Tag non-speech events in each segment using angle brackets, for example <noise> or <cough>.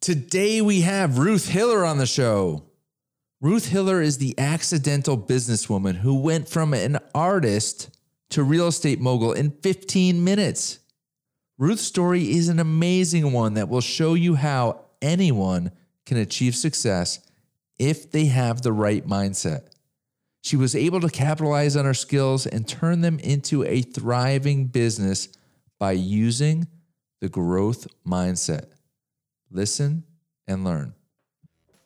Today we have Ruth Hiller on the show. Ruth Hiller is the accidental businesswoman who went from an artist to real estate mogul in 15 minutes. Ruth's story is an amazing one that will show you how anyone can achieve success if they have the right mindset. She was able to capitalize on her skills and turn them into a thriving business by using the growth mindset. Listen and learn.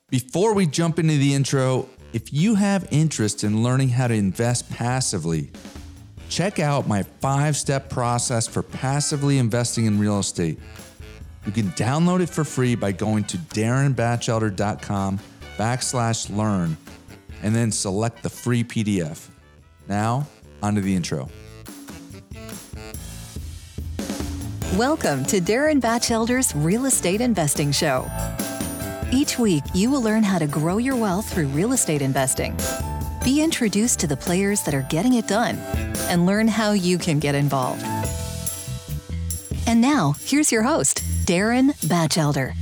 Before we jump into the intro, if you have interest in learning how to invest passively, check out my five step process for passively investing in real estate. You can download it for free by going to darinbatchelder.com backslash learn and then select the free PDF. Now, onto the intro. Welcome to Darin Batchelder's Real Estate Investing Show. Each week, you will learn how to grow your wealth through real estate investing. Be introduced to the players that are getting it done and learn how you can get involved. And now, here's your host, Darren Batchelder.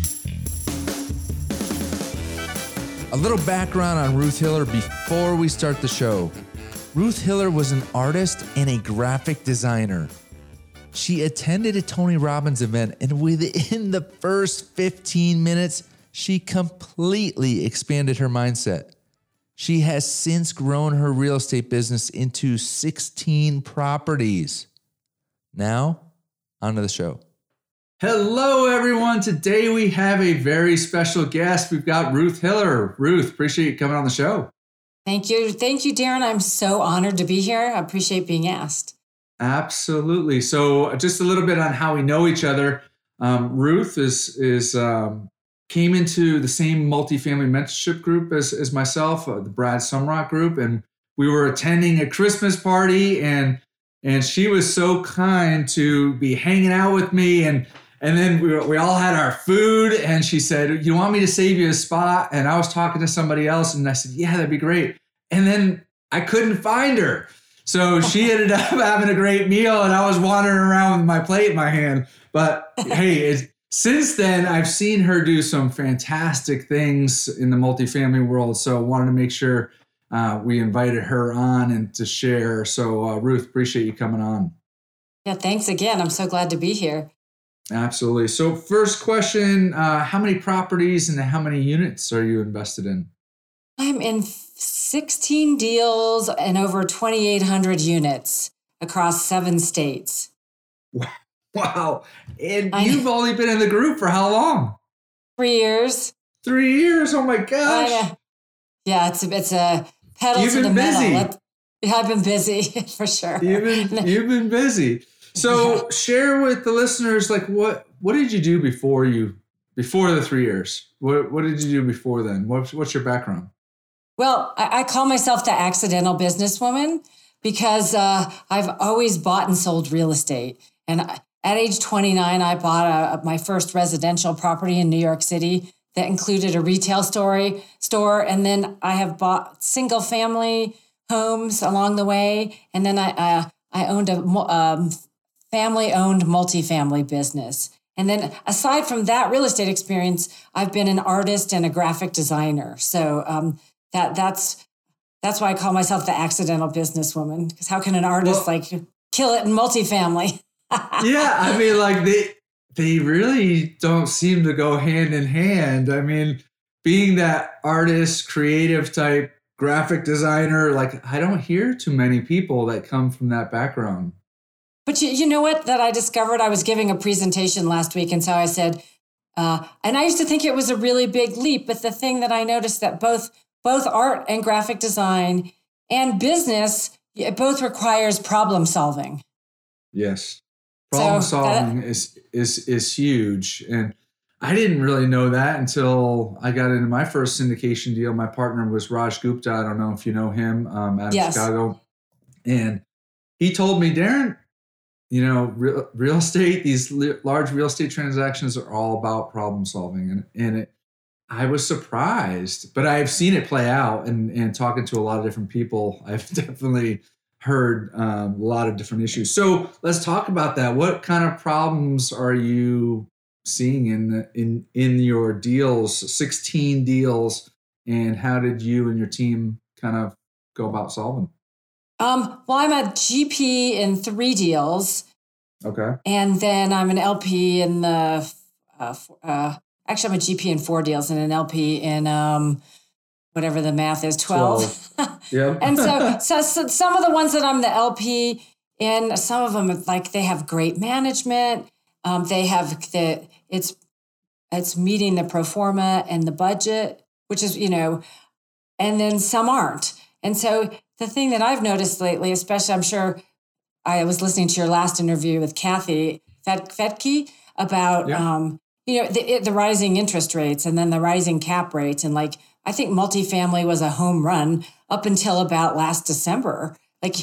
A little background on Ruth Hiller before we start the show. Ruth Hiller was an artist and a graphic designer. She attended a Tony Robbins event, and within the first 15 minutes, she completely expanded her mindset. She has since grown her real estate business into 16 properties. Now, onto the show. Hello, everyone. Today we have a very special guest. We've got Ruth Hiller. Ruth, appreciate you coming on the show. Thank you. Thank you, Darin. I'm so honored to be here. I appreciate being asked. Absolutely. So, just a little bit on how we know each other. Um, Ruth is is um, came into the same multifamily mentorship group as, as myself, uh, the Brad Sumrok group, and we were attending a Christmas party, and and she was so kind to be hanging out with me, and and then we, we all had our food, and she said, "You want me to save you a spot?" And I was talking to somebody else, and I said, "Yeah, that'd be great." And then I couldn't find her. So she ended up <laughs> having a great meal, and I was wandering around with my plate in my hand. But hey, since then, I've seen her do some fantastic things in the multifamily world. So I wanted to make sure uh, we invited her on and to share. So, uh, Ruth, appreciate you coming on. Yeah, thanks again. I'm so glad to be here. Absolutely. So, first question uh, How many properties and how many units are you invested in? I'm in 16 deals and over 2,800 units across seven states. Wow. And I you've only been in the group for how long? Three years. Three years. Oh my gosh. yeah, it's a, it's a pedal you've to been the busy. metal. Yeah, I've been busy <laughs> for sure. You've been, <laughs> you've been busy. So share with the listeners, like what, what did you do before you, before the three years? What, what did you do before then? What's, what's your background? Well, I, I call myself the accidental businesswoman because uh, I've always bought and sold real estate. And at age 29, I bought a, my first residential property in New York City that included a retail story, store. And then I have bought single family homes along the way. And then I, uh, I owned a um, family owned multifamily business. And then aside from that real estate experience, I've been an artist and a graphic designer. So um, that that's that's why I call myself the accidental businesswoman. Because how can an artist well, like kill it in multifamily? <laughs> yeah, I mean, like they they really don't seem to go hand in hand. I mean, being that artist, creative type, graphic designer, like I don't hear too many people that come from that background. But you, you know what? That I discovered I was giving a presentation last week, and so I said, uh, and I used to think it was a really big leap. But the thing that I noticed that both both art and graphic design and business it both requires problem solving. Yes. Problem so solving that, is is is huge. And i didn't really know that until i got into my first syndication deal. My partner was raj gupta. I don't know if you know him um, out of yes. chicago. And he told me darin you know real, real estate these large real estate transactions are all about problem solving. And, and it I was surprised, but I've seen it play out and, and talking to a lot of different people. <laughs> I've definitely heard um, a lot of different issues. So let's talk about that. What kind of problems are you seeing in in in your deals, 16 deals, and how did you and your team kind of go about solving? Um, well, I'm a GP in three deals. Okay. And then I'm an LP in the, uh, uh, actually, I'm a GP in four deals and an LP in um, whatever the math is, 12. 12. <laughs> yeah. and so, <laughs> so, so some of the ones that I'm the LP in, some of them, like they have great management. Um, they have the, it's, it's meeting the pro forma and the budget, which is, you know, and then some aren't. And so the thing that I've noticed lately, especially, I'm sure I was listening to your last interview with Kathy Fettke about, yeah. um, you know, the, the rising interest rates and then the rising cap rates. And like, I think multifamily was a home run up until about last December. Like,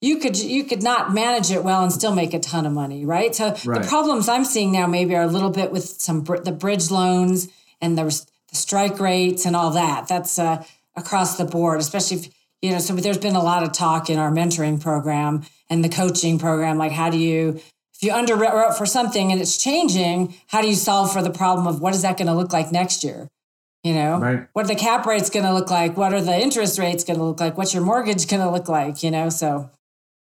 you could you could not manage it well and still make a ton of money, right? So right. the problems I'm seeing now maybe are a little bit with some the bridge loans and the, the strike rates and all that. That's uh, across the board, especially if you know, so there's been a lot of talk in our mentoring program and the coaching program. Like, how do you, if you underwrote for something and it's changing, how do you solve for the problem of what is that going to look like next year? You know, right. what are the cap rates going to look like? What are the interest rates going to look like? What's your mortgage going to look like? You know, so.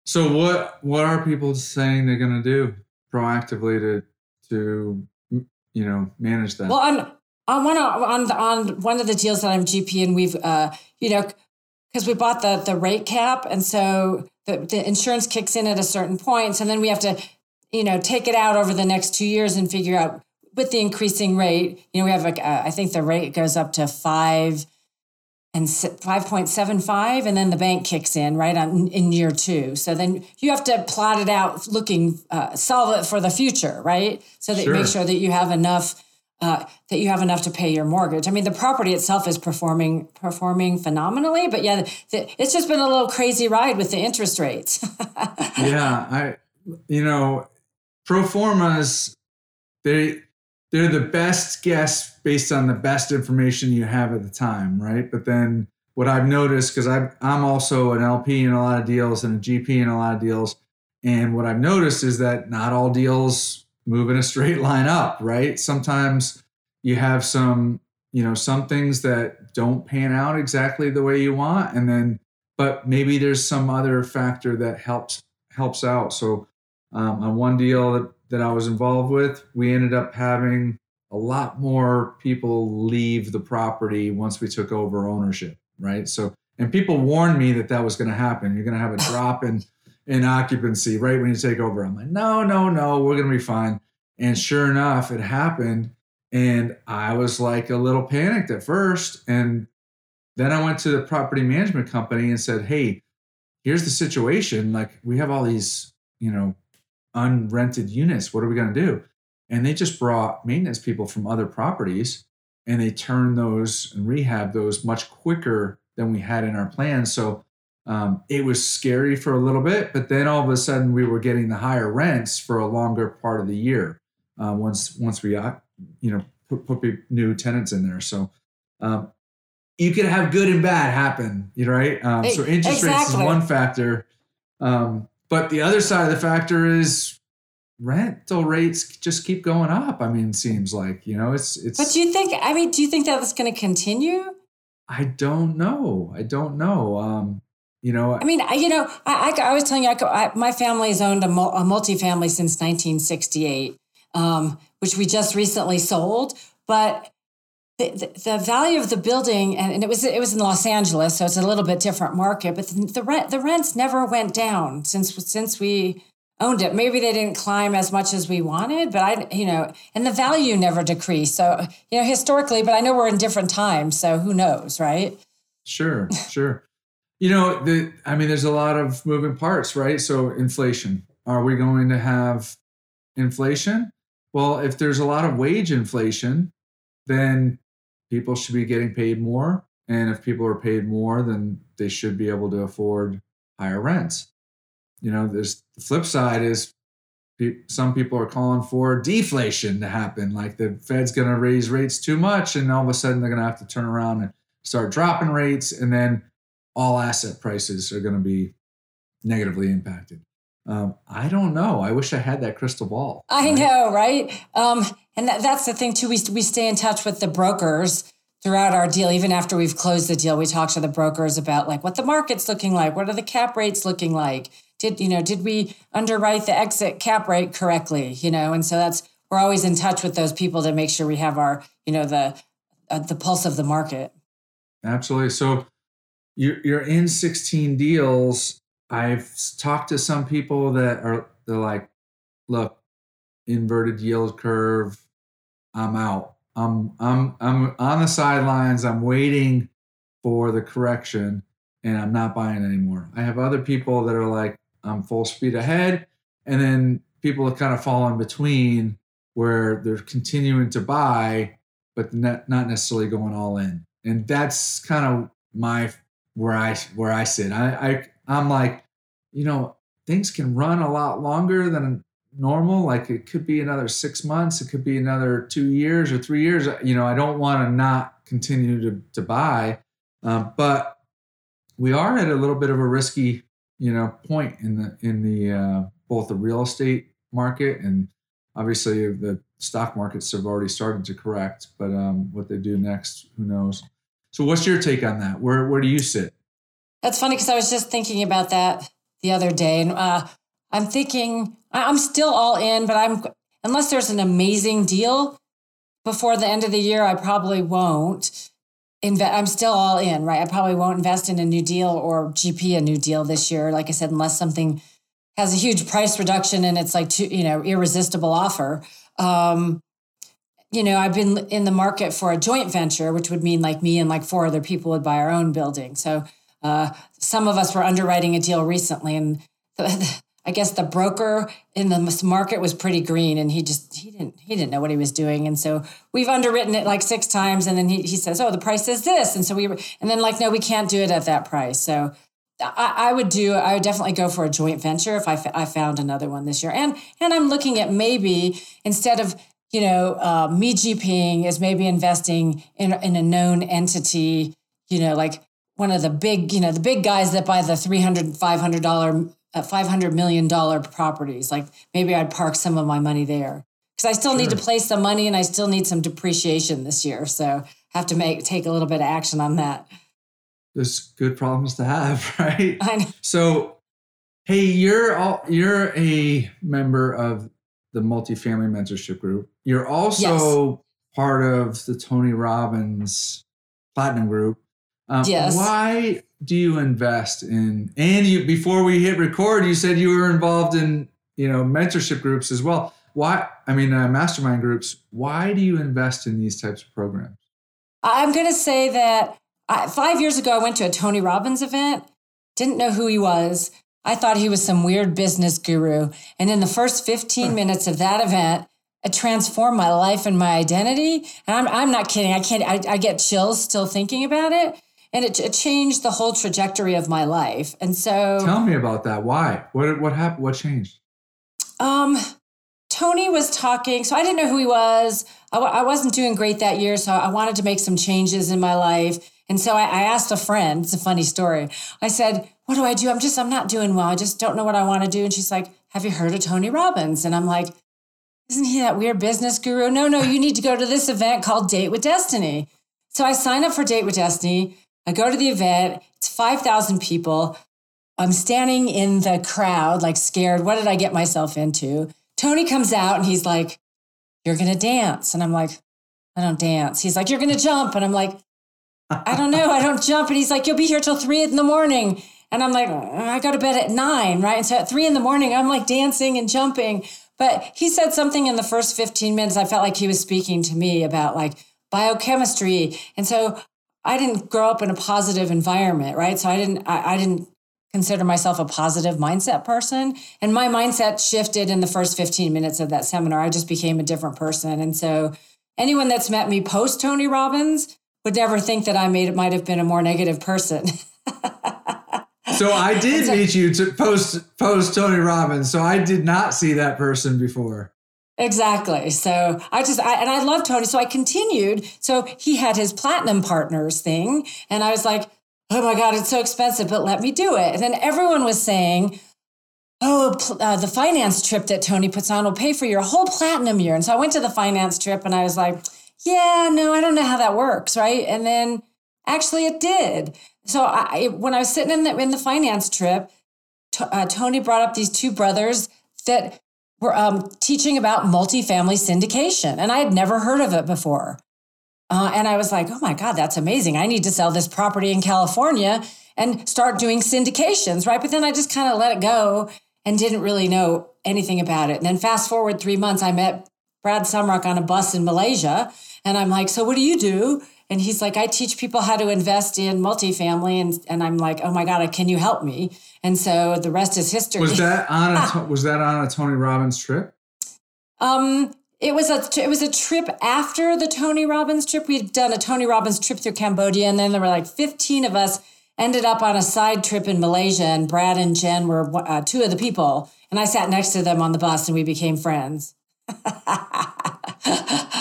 So what what are people saying they're going to do proactively to to you know manage that? Well, on on one on on one of the deals that I'm GP and we've uh you know because we bought the the rate cap, and so the, the insurance kicks in at a certain point, so then we have to, you know, take it out over the next two years and figure out with the increasing rate. You know, we have a, uh, I think the rate goes up to five and 5.75 and then the bank kicks in right on in year two so then you have to plot it out looking uh, solve it for the future right so that sure. you make sure that you have enough uh, that you have enough to pay your mortgage. I mean, the property itself is performing performing phenomenally, but yeah, the, it's just been a little crazy ride with the interest rates. <laughs> yeah, I, you know, pro formas they they're the best guess based on the best information you have at the time, right? But then what I've noticed because I'm I'm also an LP in a lot of deals and a GP in a lot of deals, and what I've noticed is that not all deals move in a <laughs> straight line up, right? Sometimes you have some, you know, some things that don't pan out exactly the way you want, and then, but maybe there's some other factor that helps helps out. So, um, on one deal that, that I was involved with, we ended up having a lot more people leave the property once we took over ownership, right? So, and people warned me that that was going to happen. You're going to have a drop in in occupancy right when you take over. I'm like, no, no, no, we're going to be fine. And sure enough, it happened. And I was like a little panicked at first. And then I went to the property management company and said, hey, here's the situation. Like, we have all these, you know, unrented units. What are we going to do? And they just brought maintenance people from other properties and they turned those and rehab those much quicker than we had in our plan. So um, it was scary for a little bit, but then all of a sudden we were getting the higher rents for a longer part of the year. Uh, once once we got you know put, put new tenants in there, so um, you could have good and bad happen, you know, right? Um, so interest exactly. rates is one factor, um, but the other side of the factor is rental rates just keep going up. I mean, it seems like you know it's it's. But do you think? I mean, do you think that that's going to continue? I don't know. I don't know. Um, you know, I mean, I, you know, I, I, I was telling you, I, my family has owned a, a multifamily since 1968, um, which we just recently sold. But the, the, value of the building, and, and, it was it was in Los Angeles, so it's a little bit different market. But the, the rent the rents never went down since since we owned it. Maybe they didn't climb as much as we wanted, but I, you know, and the value never decreased. So, you know, historically, but I know we're in different times, so who knows, right? Sure, sure. You know, the, I mean, there's a lot of moving parts, right? So, inflation. Are we going to have inflation? Well, if there's a lot of wage inflation, then people should be getting paid more. And if people are paid more, then they should be able to afford higher rents. You know, there's the flip side is some people are calling for deflation to happen, like the Fed's going to raise rates too much, and all of a sudden they're going to have to turn around and start dropping rates, and then all asset prices are going to be negatively impacted. Um, I don't know. I wish I had that crystal ball. I know, right? Um, and that, that's the thing too. We we stay in touch with the brokers throughout our deal. Even after we've closed the deal, we talk to the brokers about like what the market's looking like, what are the cap rates looking like. Did you know? Did we underwrite the exit cap rate correctly? You know, and so that's we're always in touch with those people to make sure we have our you know the uh, the pulse of the market. Absolutely. So you're you're in 16 deals. I've talked to some people that are they're like, look, inverted yield curve. I'm out. I'm I'm I'm on the sidelines. I'm waiting for the correction and I'm not buying anymore. I have other people that are like, I'm full speed ahead. And then people that kind of fall in between where they're continuing to buy, but not, not necessarily going all in. And that's kind of my where I where I sit. I, I I'm like, you know, things can run a lot longer than normal. Like it could be another six months, it could be another two years or three years. You know, I don't want to not continue to to buy, uh, but we are at a little bit of a risky, you know, point in the in the uh, both the real estate market and obviously the stock markets have already started to correct. But um, what they do next, who knows? So, what's your take on that? Where where do you sit? That's funny because I was just thinking about that the other day, and uh, I'm thinking I'm still all in, but I'm unless there's an amazing deal before the end of the year, I probably won't invest. I'm still all in, right? I probably won't invest in a new deal or GP a new deal this year. Like I said, unless something has a huge price reduction and it's like, too, you know, irresistible offer. Um, you know, I've been in the market for a joint venture, which would mean like me and like four other people would buy our own building. So uh, some of us were underwriting a deal recently, and <laughs> I guess the broker in the market was pretty green, and he just he didn't he didn't know what he was doing, and so we've underwritten it like six times, and then he he says, oh, the price is this, and so we and then like no, we can't do it at that price. So I, I would do I would definitely go for a joint venture if I, f- I found another one this year, and and I'm looking at maybe instead of you know, uh, me GPing is maybe investing in, in a known entity, you know, like one of the big, you know, the big guys that buy the 300, $500, uh, $500 million properties. Like maybe I'd park some of my money there because I still sure. need to place some money and I still need some depreciation this year. So have to make, take a little bit of action on that. There's good problems to have, <laughs> right? So, hey, you're all, you're a member of the multifamily mentorship group. You're also yes. part of the Tony Robbins Platinum Group. Um, yes. Why do you invest in? And you before we hit record, you said you were involved in you know mentorship groups as well. Why? I mean, uh, mastermind groups. Why do you invest in these types of programs? I'm going to say that I, five years ago, I went to a Tony Robbins event. Didn't know who he was. I thought he was some weird business guru. And in the first 15 minutes of that event, it transformed my life and my identity. And I'm, I'm not kidding. I can't, I, I get chills still thinking about it. And it, it, changed the whole trajectory of my life. And so tell me about that. Why? What, what happened? What changed? Um, Tony was talking. So I didn't know who he was. I, I wasn't doing great that year. So I wanted to make some changes in my life. And so I, I asked a friend, it's a funny story. I said, what do I do? I'm just, I'm not doing well. I just don't know what I want to do. And she's like, have you heard of Tony Robbins? And I'm like, isn't he that weird business guru? No, no, you need to go to this event called Date with Destiny. So I sign up for Date with Destiny. I go to the event. It's 5,000 people. I'm standing in the crowd, like scared. What did I get myself into? Tony comes out and he's like, You're going to dance. And I'm like, I don't dance. He's like, You're going to jump. And I'm like, I don't know. I don't jump. And he's like, You'll be here till three in the morning. And I'm like, uh, I go to bed at nine, right? And so at three in the morning, I'm like dancing and jumping. But he said something in the first 15 minutes. I felt like he was speaking to me about like biochemistry. And so I didn't grow up in a positive environment, right? So I didn't, I, I didn't consider myself a positive mindset person. And my mindset shifted in the first 15 minutes of that seminar. I just became a different person. And so anyone that's met me post Tony Robbins would never think that I made it might have been a more negative person. <laughs> so I did so, meet you to post post Tony Robbins. So I did not see that person before. Exactly. So I just I, and I love Tony. So I continued. So he had his platinum partners thing, and I was like, oh my god, it's so expensive, but let me do it. And then everyone was saying, oh, uh, the finance trip that Tony puts on will pay for your whole platinum year. And so I went to the finance trip and I was like, yeah, no, I don't know how that works. Right. And then actually it did. So I, when I was sitting in the, in the finance trip, uh, Tony brought up these two brothers that were um, teaching about multifamily syndication. And I had never heard of it before. Uh, and I was like, oh my God, that's amazing. I need to sell this property in California and start doing syndications, right? But then I just kind of let it go and didn't really know anything about it. And then fast forward three months, I met Brad Sumrok on a bus in Malaysia. And I'm like, so what do you do? And he's like, I teach people how to invest in multifamily. And, and I'm like, oh my God, can you help me? And so the rest is history. Was that <laughs> on a, was that on a Tony Robbins trip? Um, it was a it was a trip after the Tony Robbins trip. We'd done a Tony Robbins trip through Cambodia, and then there were like 15 of us ended up on a side trip in Malaysia, and Brad and Jen were uh, two of the people, and I sat next to them on the bus, and we became friends. <laughs>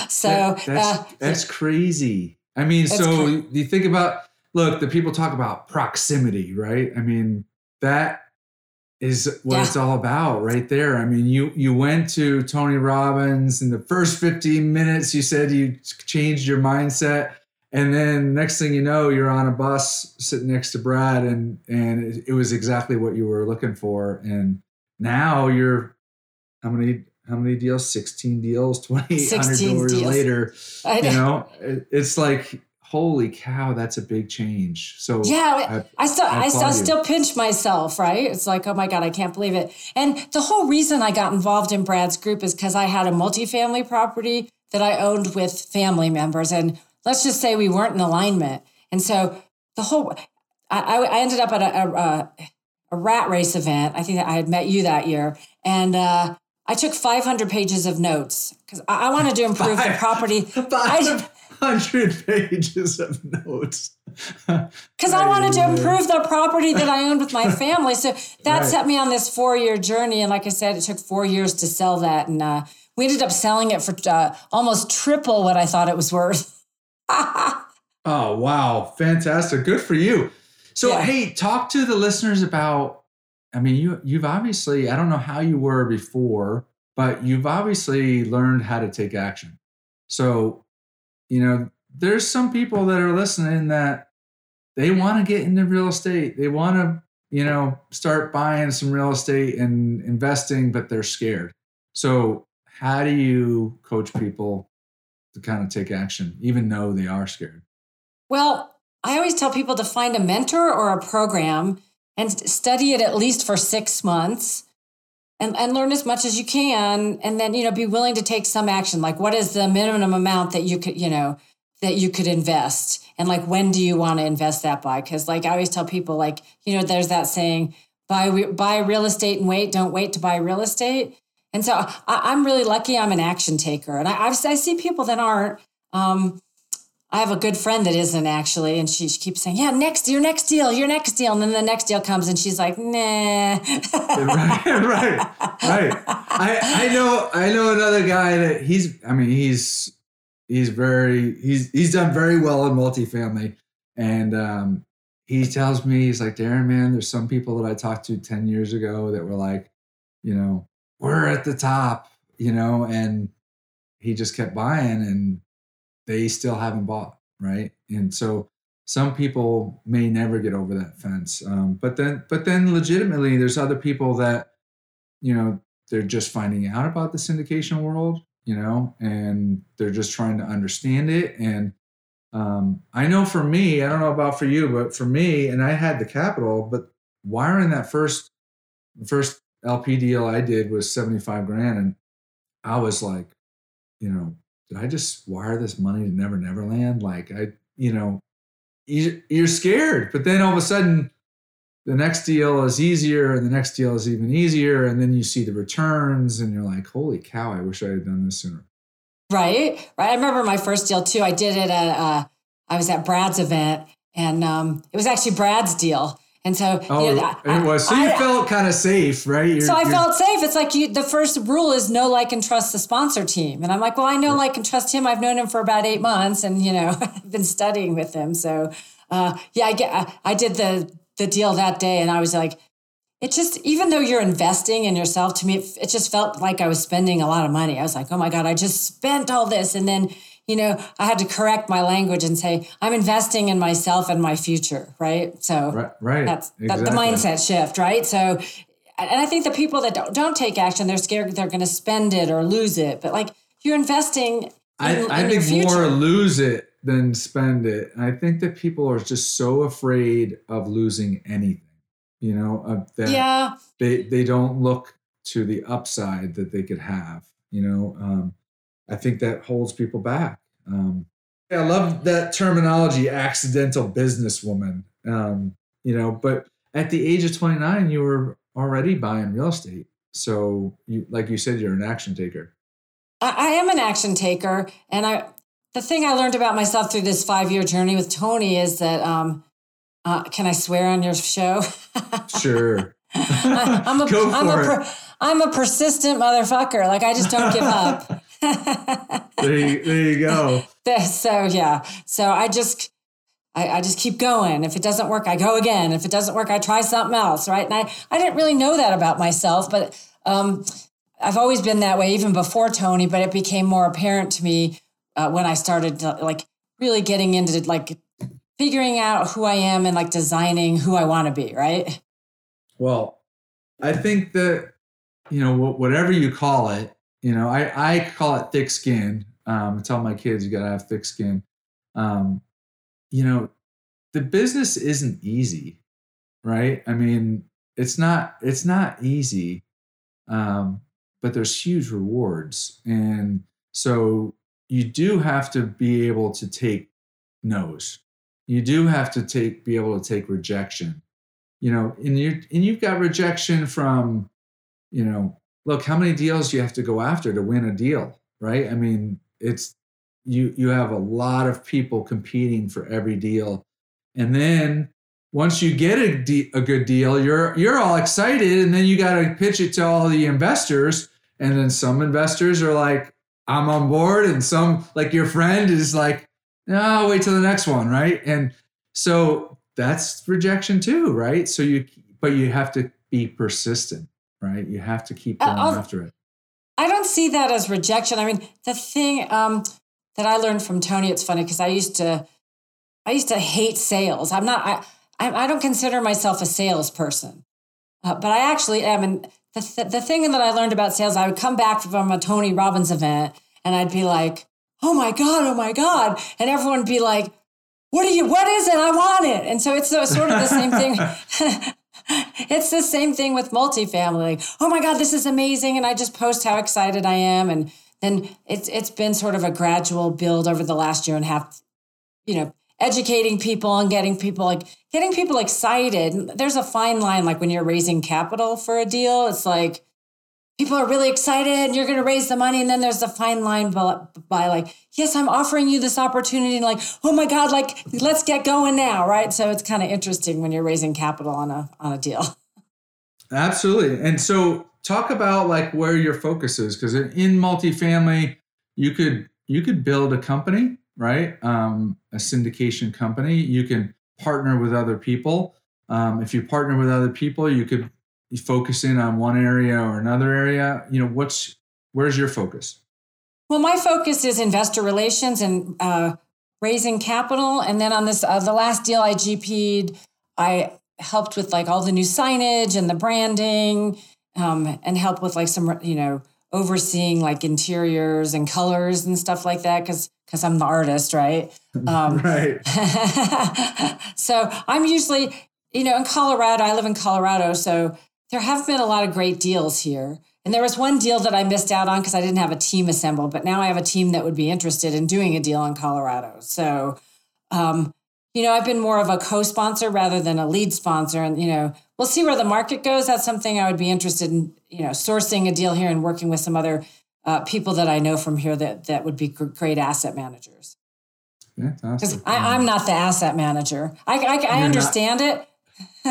so that, that's, uh, that's crazy. I mean, so you think about look, the people talk about proximity, right? I mean, that is what yeah. it's all about right there. I mean, you you went to Tony Robbins in the first 15 minutes you said you changed your mindset and then next thing you know you're on a bus sitting next to Brad and and it, it was exactly what you were looking for and now you're how many how many deals 16 deals <laughs> 2800 dollars later you know it, it's like holy cow, that's a big change. So yeah, I, I still I, I, still, still pinch myself, right? It's like, oh my God, I can't believe it. And the whole reason I got involved in Brad's group is because I had a multifamily property that I owned with family members. And let's just say we weren't in alignment. And so the whole I, I ended up at a, a, a rat race event. I think I had met you that year. And uh, I took 500 pages of notes because I, I, wanted to improve Five, the property. I, hundred pages of notes. Because I <laughs> <laughs> <laughs> wanted to improve the property that I owned with my family. So that right. set me on this four year journey. And like I said, it took four years to sell that. And uh, we ended up selling it for uh, almost triple what I thought it was worth. oh, wow. Fantastic. Good for you. So, yeah. hey, talk to the listeners about. I mean, you you've obviously, I don't know how you were before, but you've obviously learned how to take action. So you know, there's some people that are listening that they want to get into real estate. They want to, you know, start buying some real estate and investing, but they're scared. So, how do you coach people to kind of take action, even though they are scared? Well, I always tell people to find a mentor or a program and study it at least for six months and, and learn as much as you can. And then you know be willing to take some action like what is the minimum amount that you could you know that you could invest? And like when do you want to invest that by? Because like i always tell people like you know there's that saying buy buy real estate and wait. Don't wait to buy real estate. And so I, am really lucky i'm an action taker. And I, I see people that aren't um, I have a good friend that isn't actually, and she, she, keeps saying, "Yeah, next your next deal, your next deal," and then the next deal comes, and she's like, "Nah." <laughs> right, right, right. I I know I know another guy that he's. I mean, he's he's very he's he's done very well in multifamily, and um, he tells me he's like, Darin, man, there's some people that I talked to ten years ago that were like, you know, we're at the top, you know, and he just kept buying and they still haven't bought, right? And so some people may never get over that fence. Um, but then, but then, legitimately, there's other people that, you know, they're just finding out about the syndication world, you know, and they're just trying to understand it. And um, I know for me, I don't know about for you, but for me, and I had the capital, but wiring that first first LP deal I did was 75 grand. And I was like, you know, did I just wire this money to Never Neverland? Like I, you know, you're scared, but then all of a sudden, the next deal is easier, and the next deal is even easier, and then you see the returns, and you're like, "Holy cow! I wish I had done this sooner." Right, right. I remember my first deal too. I did it at uh, I was at Brad's event, and um, it was actually Brad's deal and so, oh, you know, it was. So you I, felt kind of safe, right? You're, so I felt safe. It's like you, the first rule is know, like, and trust the sponsor team. And I'm like, well, I know, like, and trust him. I've known him for about eight months, and you know, <laughs> I've been studying with him. So, uh, yeah, I get. I, I did the the deal that day, and I was like, it just even though you're investing in yourself to me it, it, just felt like i was spending a lot of money i was like oh my god i just spent all this and then you know i had to correct my language and say i'm investing in myself and my future right? So right, right. that's exactly. the mindset shift right? So and i think the people that don't, don't take action they're scared they're going to spend it or lose it but like you're investing in, i, I in think more lose it than spend it. I think that people are just so afraid of losing anything you know uh, that yeah. they they don't look to the upside that they could have you know um, i think that holds people back um, i love that terminology accidental businesswoman um, you know but at the age of 29 you were already buying real estate so you like you said you're an action taker I, I am an action taker and i the thing i learned about myself through this five year journey with tony is that um, uh, can I swear on your show? <laughs> sure. I, am a, <laughs> Go I'm, a per, I'm a persistent motherfucker. Like I just don't give up. There, you, there you go. <laughs> So yeah. So I just I, I, just keep going. If it doesn't work, I go again. If it doesn't work, I try something else. Right. And I, I didn't really know that about myself, but um, I've always been that way even before Tony, but it became more apparent to me uh, when I started to, like really getting into like figuring out who I am and like designing who I want to be, right? Well, I think that, you know, whatever you call it, you know, I, I call it thick skin. Um, I tell my kids you got to have thick skin. Um, you know, the business isn't easy, right? I mean, it's not, it's not easy. Um, but there's huge rewards. And so you do have to be able to take no's you do have to take be able to take rejection you know and you and you've got rejection from you know look how many deals you have to go after to win a deal right i mean it's you you have a lot of people competing for every deal and then once you get a, de- a good deal you're you're all excited and then you got to pitch it to all the investors and then some investors are like i'm on board and some like your friend is like no, wait till the next one, right? And so that's rejection too, right? So you, but you have to be persistent, right? You have to keep going uh, after it. I don't see that as rejection. I mean, the thing um, that I learned from Tony, it's funny because I used to, I used to hate sales. I'm not, I, I, I don't consider myself a salesperson, uh, but I actually am. And the, th- the thing that I learned about sales, I would come back from a Tony Robbins event and I'd be like, oh my God, oh my God. And everyone would be like, what are you, what is it? I want it. And so it's sort of the same thing. <laughs> <laughs> it's the same thing with multifamily. Oh my God, this is amazing. And I just post how excited I am. And then it's it's been sort of a gradual build over the last year and a half, you know, educating people and getting people like getting people excited. There's a fine line, like when you're raising capital for a deal, it's like people are really excited and you're going to raise the money and then there's the fine line by, by, like yes i'm offering you this opportunity and like oh my god like let's get going now right? So it's kind of interesting when you're raising capital on a on a deal. Absolutely. And so talk about like where your focus is because in multifamily you could you could build a company right? Um, a syndication company. You can partner with other people. Um, if you partner with other people you could you focus in on one area or another area you know what's where's your focus? Well my focus is investor relations and uh, raising capital. And then on this uh, the last deal i gp'd i helped with like all the new signage and the branding um, and help with like some you know overseeing like interiors and colors and stuff like that because because i'm the artist right? <laughs> Um, right. <laughs> so i'm usually you know in colorado i live in colorado so there have been a lot of great deals here. And there was one deal that I missed out on because I didn't have a team assembled, but now I have a team that would be interested in doing a deal in Colorado. So, um, you know, I've been more of a co sponsor rather than a lead sponsor. And, you know, we'll see where the market goes. That's something I would be interested in, you know, sourcing a deal here and working with some other uh, people that I know from here that, that would be great asset managers. Because I'm not the asset manager. I, I, I understand not- it <laughs>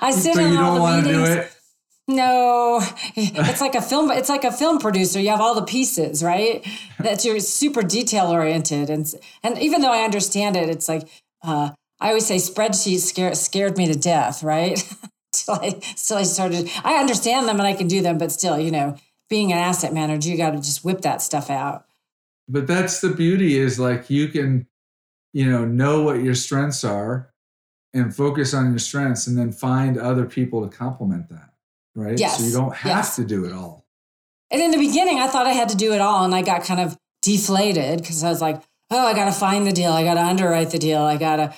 I sit so in you all don't want to do it. No, it's like a film. It's like a film producer. You have all the pieces, right? That you're super detail oriented, and and even though I understand it, it's like uh, I always say spreadsheets scared scared me to death, right? <laughs> till I still I started. I understand them and I can do them, but still, you know, being an asset manager, you got to just whip that stuff out. But that's the beauty is like you can, you know, know what your strengths are and focus on your strengths and then find other people to complement that. Right. Yes. So you don't have yes. to do it all. And in the beginning, I thought I had to do it all. And I got kind of deflated because I was like, oh, I got to find the deal. I got to underwrite the deal. I got to,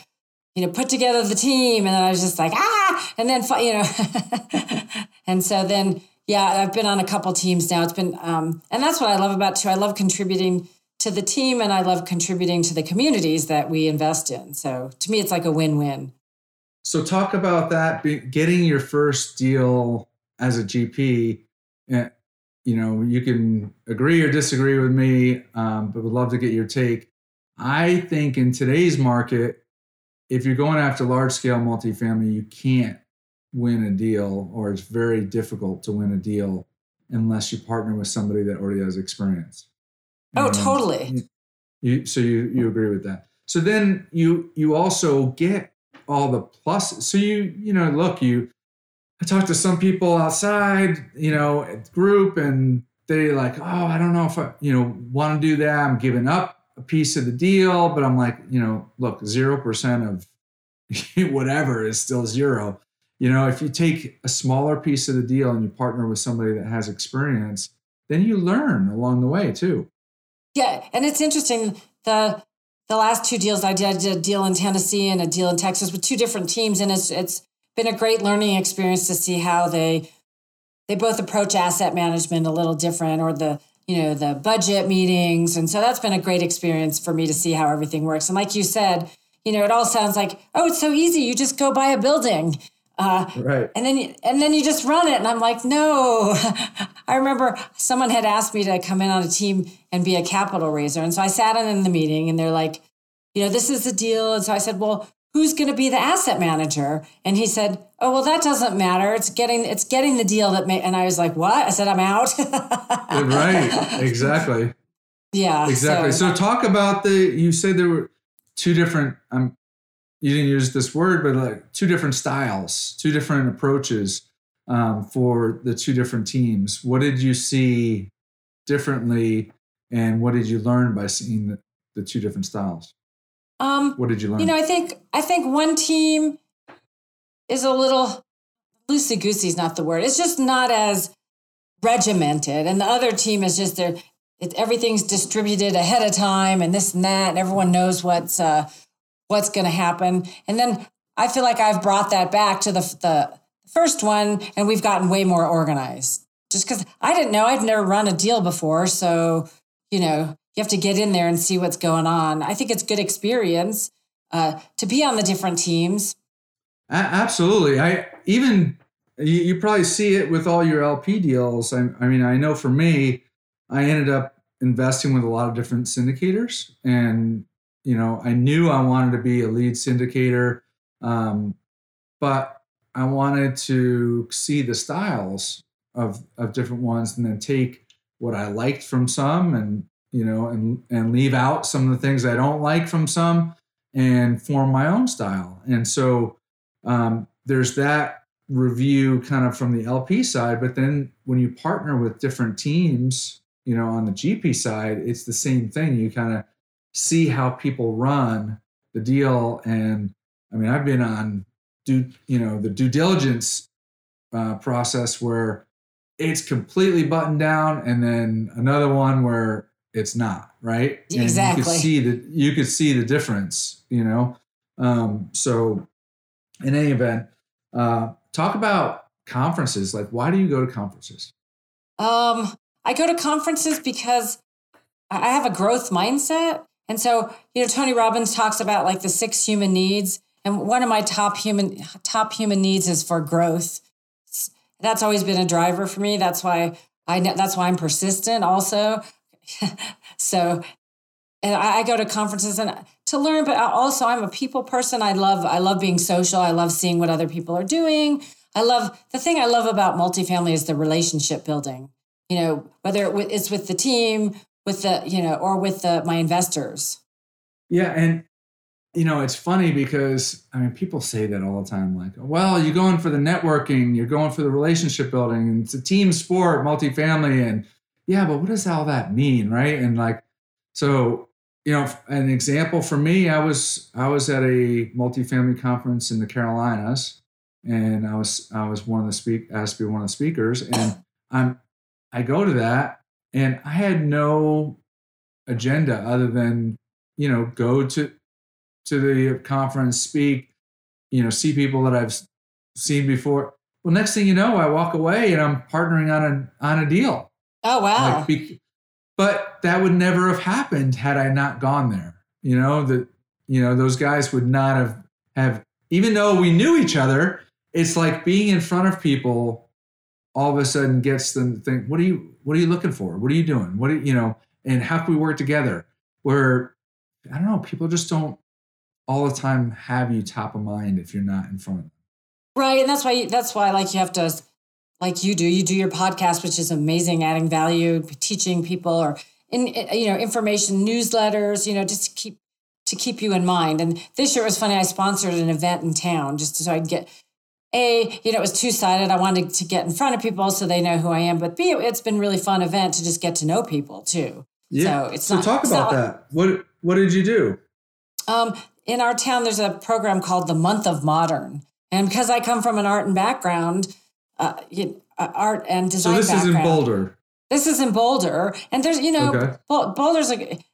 you know, put together the team. And then I was just like, ah, and then, you know, <laughs> and so then, yeah, I've been on a couple teams now. It's been, um, and that's what I love about too. I love contributing to the team and I love contributing to the communities that we invest in. So to me, it's like a win win. So talk about that, getting your first deal as a GP. Eh, you know, you can agree or disagree with me, um, but would love to get your take. I think in today's market, if you're going after large scale multifamily, you can't win a deal, or it's very difficult to win a deal unless you partner with somebody that already has experience. Oh, and totally. You, so you you agree with that. So then you you also get all the pluses. So you you know look you I talked to some people outside, you know, at group, and they like, oh, I don't know if I, you know, want to do that. I'm giving up a piece of the deal, but I'm like, you know, look, zero percent of <laughs> whatever is still zero. You know, if you take a smaller piece of the deal and you partner with somebody that has experience, then you learn along the way too. Yeah, and it's interesting. The the last two deals I did, I did a deal in Tennessee and a deal in Texas with two different teams, and it's it's been a great learning experience to see how they they both approach asset management a little different or the you know the budget meetings and so that's been a great experience for me to see how everything works. And like you said you know it all sounds like oh it's so easy you just go buy a building uh, right. and then you, and then you just run it. And i'm like no. <laughs> I remember someone had asked me to come in on a team and be a capital raiser. And so i sat in, in the meeting and they're like you know this is the deal. And so i said well who's going to be the asset manager? And he said oh well that doesn't matter. It's getting it's getting the deal that may and i was like what? I said i'm out. Right. Exactly. <laughs> Yeah exactly. So. so. talk about the you said there were two different um you didn't use this word but like two different styles two different approaches um, for the two different teams what did you see differently and what did you learn by seeing the, the two different styles um, what did you learn? You know, I think I think one team is a little loosey goosey is not the word. It's just not as regimented, and the other team is just there. It, everything's distributed ahead of time, and this and that, and everyone knows what's uh, what's going to happen. And then I feel like I've brought that back to the the first one, and we've gotten way more organized. Just because I didn't know, I've never run a deal before, so you know, you have to get in there and see what's going on. I think it's good experience uh, to be on the different teams. Absolutely. I even you, you, probably see it with all your LP deals. I, I mean, I know for me, I ended up investing with a lot of different syndicators, and you know, I knew I wanted to be a lead syndicator, um, but I wanted to see the styles of of different ones, and then take what I liked from some and you know, and and leave out some of the things I don't like from some, and form my own style. And so um, there's that review kind of from the LP side, but then when you partner with different teams, you know, on the GP side, it's the same thing. You kind of see how people run the deal, and I mean, I've been on due, you know, the due diligence uh, process where it's completely buttoned down, and then another one where it's not right? And exactly you could see that you could see the difference you know? Um, so in any event uh, talk about conferences. Like why do you go to conferences? Um, i go to conferences because i have a growth mindset and so you know tony robbins talks about like the six human needs and one of my top human top human needs is for growth. That's always been a driver for me. That's why i that's why i'm persistent also. <laughs> So and I, I, go to conferences and to learn but also i'm a people person. I love i love being social. I love seeing what other people are doing. I love the thing i love about multifamily is the relationship building. You know whether it's with the team with the you know or with the my investors yeah and you know, it's funny because I mean, people say that all the time. Like, well, you're going for the networking, you're going for the relationship building, and it's a team sport, multifamily, and yeah, but what does all that mean, right? And like, so you know, an example for me, I was I was at a multifamily conference in the Carolinas, and I was I was one of the speak asked to be one of the speakers, and I'm I go to that, and I had no agenda other than you know go to to the conference, speak, you know, see people that I've seen before. Well, next thing you know, I walk away and I'm partnering on a on a deal. Oh wow! Like, be, but that would never have happened had I not gone there. You know that you know those guys would not have have even though we knew each other. It's like being in front of people. All of a sudden, gets them to think, "What are you? What are you looking for? What are you doing? What are you know?" And how can we work together? Where I don't know, people just don't all the time have you top of mind if you're not in front of them. Right, and that's why that's why like you have to like you do. You do your podcast, which is amazing, adding value, teaching people, or in eh, you know information newsletters. You know, just to keep to keep you in mind. And this year was funny. I sponsored an event in town just so I'd get a you know it was two sided. I wanted to get in front of people so they know who I am, but b it's been really fun event to just get to know people too. Yeah. So it's not so not, talk about that. What what did you do? Um, in our town, there's a program called the Month of Modern, and because I come from an art and background, uh, you, uh, art and design. So this background, is in Boulder. This is in Boulder, and there's you know okay. Boulder's like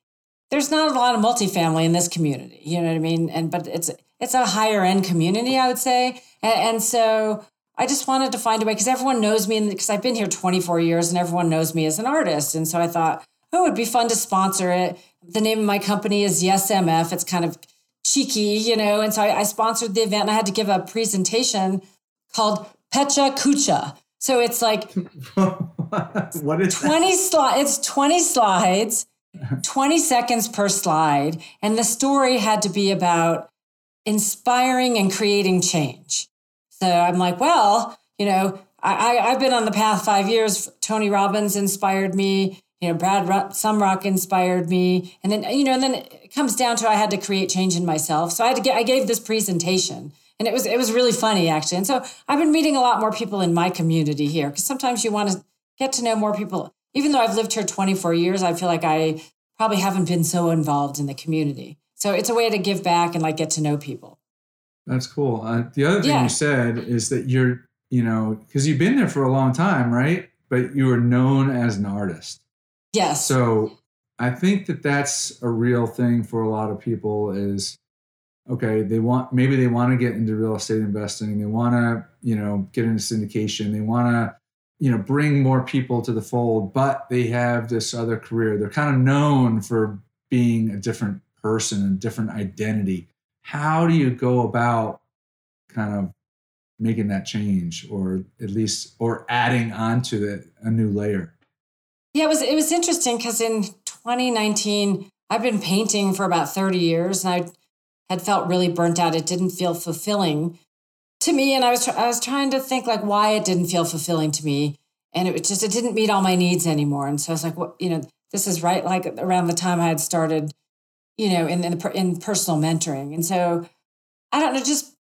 there's not a lot of multifamily in this community. You know what I mean? And but it's it's a higher end community, I would say, and, and so I just wanted to find a way because everyone knows me, and because I've been here 24 years, and everyone knows me as an artist, and so I thought, oh, it'd be fun to sponsor it. The name of my company is Yes MF. It's kind of cheeky, you know, and so I, I sponsored the event. And I had to give a presentation called Pecha Kucha. So it's like <laughs> what is 20 slides. It's 20 slides, <laughs> 20 seconds per slide. And the story had to be about inspiring and creating change. So I'm like, well, you know, I, I, have been on the path five years. Tony Robbins inspired me. You know, Brad Sumrok inspired me. And then, you know, and then it comes down to I had to create change in myself. So I had to get, I gave this presentation and it was it was really funny actually. And so I've been meeting a lot more people in my community here because sometimes you want to get to know more people. Even though I've lived here 24 years, I feel like I probably haven't been so involved in the community. So it's a way to give back and like get to know people. That's cool. Uh, the other thing yeah. you said is that you're, you know, because you've been there for a long time, right? But you were known as an artist. Yes. So I think that that's a real thing for a lot of people is okay they want maybe they want to get into real estate investing they want to you know get into syndication they want to you know bring more people to the fold but they have this other career they're kind of known for being a different person a different identity how do you go about kind of making that change or at least or adding on to the, a new layer yeah it was it was interesting because in 2019 i've been painting for about 30 years and i had felt really burnt out. It didn't feel fulfilling to me. And I was, I was trying to think like why it didn't feel fulfilling to me. And it was just, it didn't meet all my needs anymore. And so I was like, what, you know, this is right. Like around the time I had started, you know, in, in, in personal mentoring. And so I don't know, just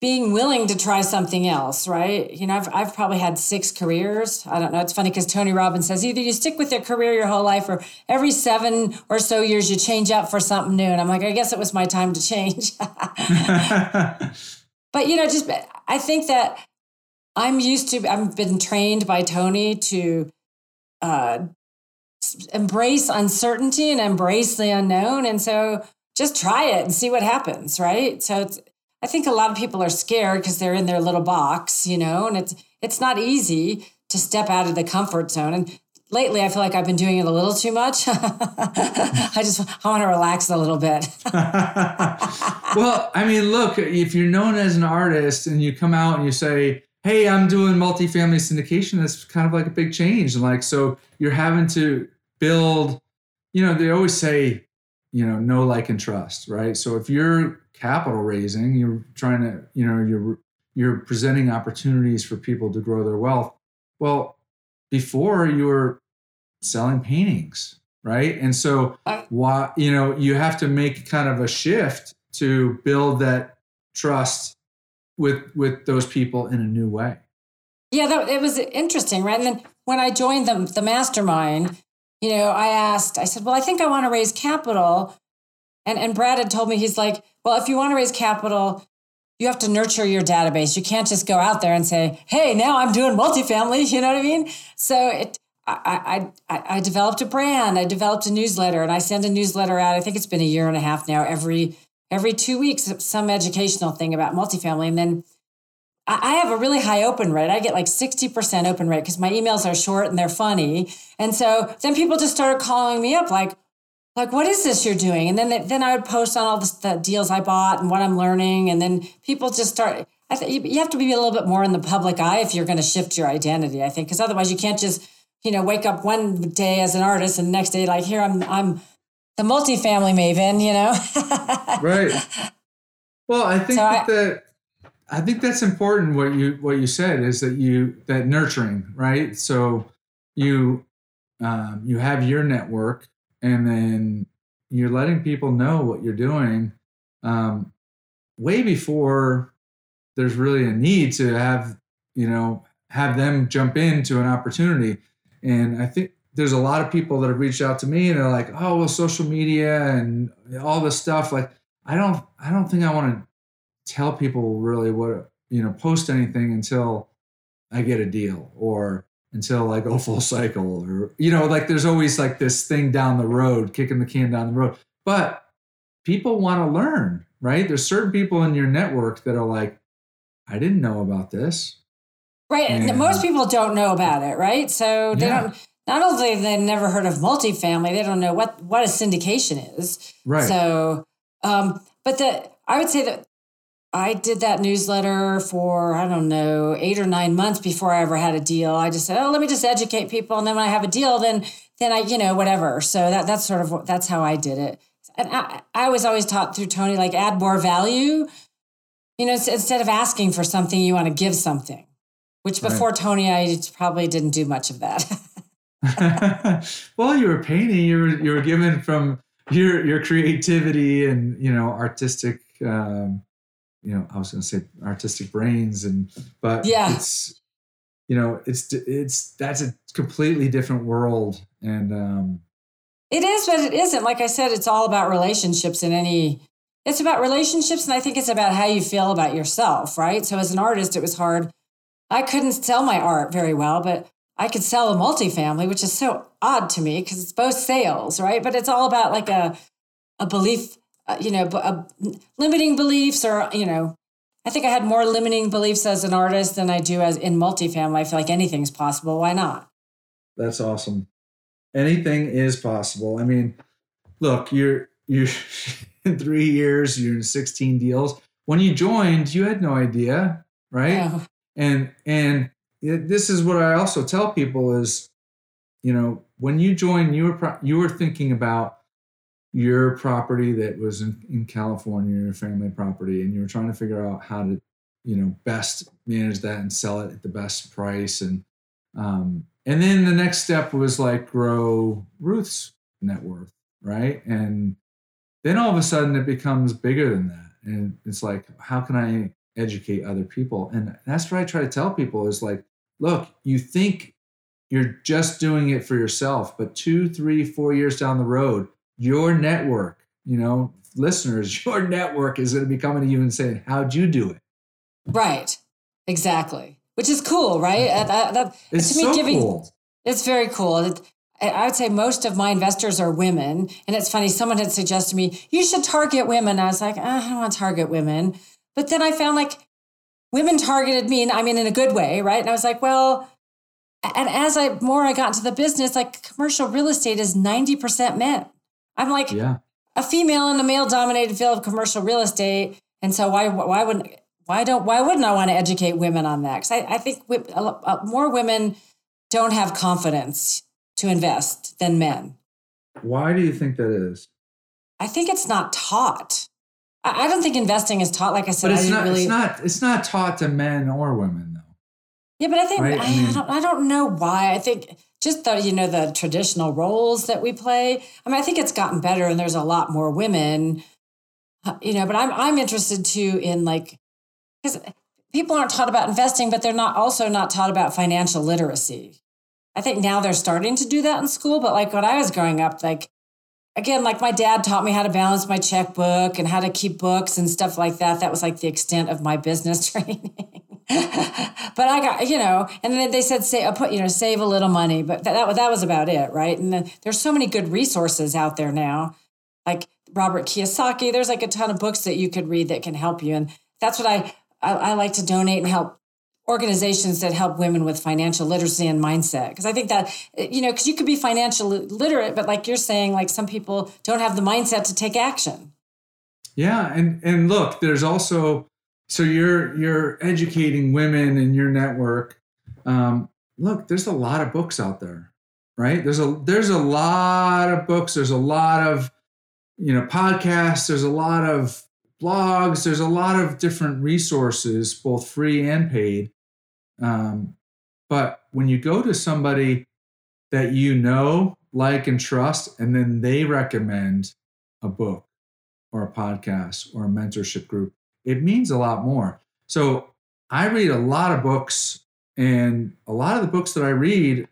being willing to try something else, right? You know, I've, I've probably had six careers. I don't know. It's funny because Tony Robbins says either you stick with your career your whole life or every seven or so years you change up for something new. And I'm like, I guess it was my time to change. <laughs> but, you know, just I think that I'm used to, I've been trained by Tony to uh, embrace uncertainty and embrace the unknown. And so just try it and see what happens, right? So I think a lot of people are scared because they're in their little box, you know, and it's it's not easy to step out of the comfort zone. And lately, I feel like I've been doing it a little too much. <laughs> I just I want to relax a little bit. <laughs> well, I mean, look, if you're known as an artist and you come out and you say, "Hey, I'm doing multifamily syndication," that's kind of like a big change. And like, so you're having to build. You know, they always say, you know, know, like, and trust, right? So if you're capital raising you're trying to you know you're you're presenting opportunities for people to grow their wealth well before you were selling paintings right and so uh, why you know you have to make kind of a shift to build that trust with with those people in a new way. Yeah, that, it was interesting, right? And then when I joined the, the mastermind, you know, I asked, I said, well, I think I want to raise capital. And, and Brad had told me, he's like, well, if you want to raise capital, you have to nurture your database. You can't just go out there and say, hey, now I'm doing multifamily. <laughs> You know what I mean? So it, I, I, I developed a brand. I developed a newsletter and I send a newsletter out. I think it's been a year and a half now. Every every two weeks, some educational thing about multifamily. And then I have a really high open rate. I get like 60% open rate because my emails are short and they're funny. And so then people just started calling me up like, like, what is this you're doing? And then, they, then I would post on all the, the, deals I bought and what I'm learning. And then people just start, I think you have to be a little bit more in the public eye if you're going to shift your identity, I think, because otherwise you can't just, you know, wake up one day as an artist and the next day, like, here, I'm, I'm the multifamily maven, you know? <laughs> right. Well, I think so that, I, that I think that's important. What you what you said is that you that nurturing, right? So you um, you have your network, and then you're letting people know what you're doing um, way before there's really a need to have you know have them jump into an opportunity. And I think there's a lot of people that have reached out to me and they're like, oh well, social media and all this stuff. Like I don't I don't think I want to tell people really what you know post anything until I get a deal or until I go <laughs> full cycle or you know like there's always like this thing down the road kicking the can down the road. But people want to learn right? There's certain people in your network that are like I didn't know about this. Right and most people don't know about it right? So they yeah. don't not only they've never heard of multifamily they don't know what what a syndication is. Right. So um but the I would say that I did that newsletter for, I don't know, eight or nine months before I ever had a deal. I just said, oh, let me just educate people. And then when I have a deal, then, then I, you know, whatever. So that, that's sort of, that's how I did it. And I, I was always taught through Tony, like add more value, you know, instead of asking for something, you want to give something, which before right. Tony, I probably didn't do much of that. <laughs> well, you were painting, you were, you were given from your, your creativity and, you know, artistic, um, you know, I was going to say artistic brains, and but yeah, it's you know, it's it's that's a completely different world, and um, it is, but it isn't. Like I said, it's all about relationships in any. It's about relationships, and I think it's about how you feel about yourself, right? So as an artist, it was hard. I couldn't sell my art very well, but I could sell a multifamily, which is so odd to me because it's both sales, right? But it's all about like a a belief uh, you know, uh, limiting beliefs or, you know, I think I had more limiting beliefs as an artist than I do as in multifamily. I feel like anything's possible. Why not? That's awesome. Anything is possible. I mean, look, you're you're <laughs> in three years, you're in 16 deals. When you joined, you had no idea, right? Oh. And and this is what I also tell people is, you know, when you joined, you were you were thinking about your property that was in, in California, your family property, and you were trying to figure out how to, you know, best manage that and sell it at the best price. And um, and then the next step was like grow Ruth's net worth, right? And then all of a sudden it becomes bigger than that. And it's like, how can I educate other people? And that's what I try to tell people is like, look, you think you're just doing it for yourself, but two, three, four years down the road, your network, you know, listeners, <laughs> your network is going to be coming to you and saying, How'd you do it? Right. Exactly. Which is cool, right? That, that, it's to me, so giving, cool. It's very cool. It, I would say most of my investors are women. And it's funny, someone had suggested to me, you should target women. I was like, ah, I don't want to target women. But then I found like women targeted me, and I mean, in a good way, right? And I was like, well, and as I more I got into the business, like commercial real estate is 90% men. I'm like yeah. a female in a male dominated field of commercial real estate. And so why why wouldn't why don't why wouldn't I want to educate women on that? Because I, I think more women don't have confidence to invest than men. Why do you think that is? I think it's not taught. I, I don't think investing is taught. Like I said, but it's not. Really... It's not. It's not taught to men or women, though. Yeah, but I think right? I, I, mean, I, don't. I don't know why. I think just the you know the traditional roles that we play. I mean, I think it's gotten better, and there's a lot more women. uh, you know, but I'm I'm interested too in like because people aren't taught about investing, but they're not also not taught about financial literacy. I think now they're starting to do that in school, but like when I was growing up, like again, like my dad taught me how to balance my checkbook and how to keep books and stuff like that. That was like the extent of my business <laughs> training. <laughs> but I got, you know, and then they said, say, uh, put, you know, save a little money, but that, that, that was about it. Right. And then there's so many good resources out there now, like Robert Kiyosaki. There's like a ton of books that you could read that can help you. And that's what I, I, I like to donate and help organizations that help women with financial literacy and mindset because i think that uh, you know because you could be financially literate but like you're saying like some people don't have the mindset to take action yeah and and look there's also so you're you're educating women in your network. Um, look there's a lot of books out there right? There's a there's a lot of books. There's a lot of you know podcasts. There's a lot of blogs. There's a lot of different resources both free and paid. Um, but when you go to somebody that you know, like, and trust, and then they recommend a book or a podcast or a mentorship group, it means a lot more. So I read a lot of books, and a lot of the books that I read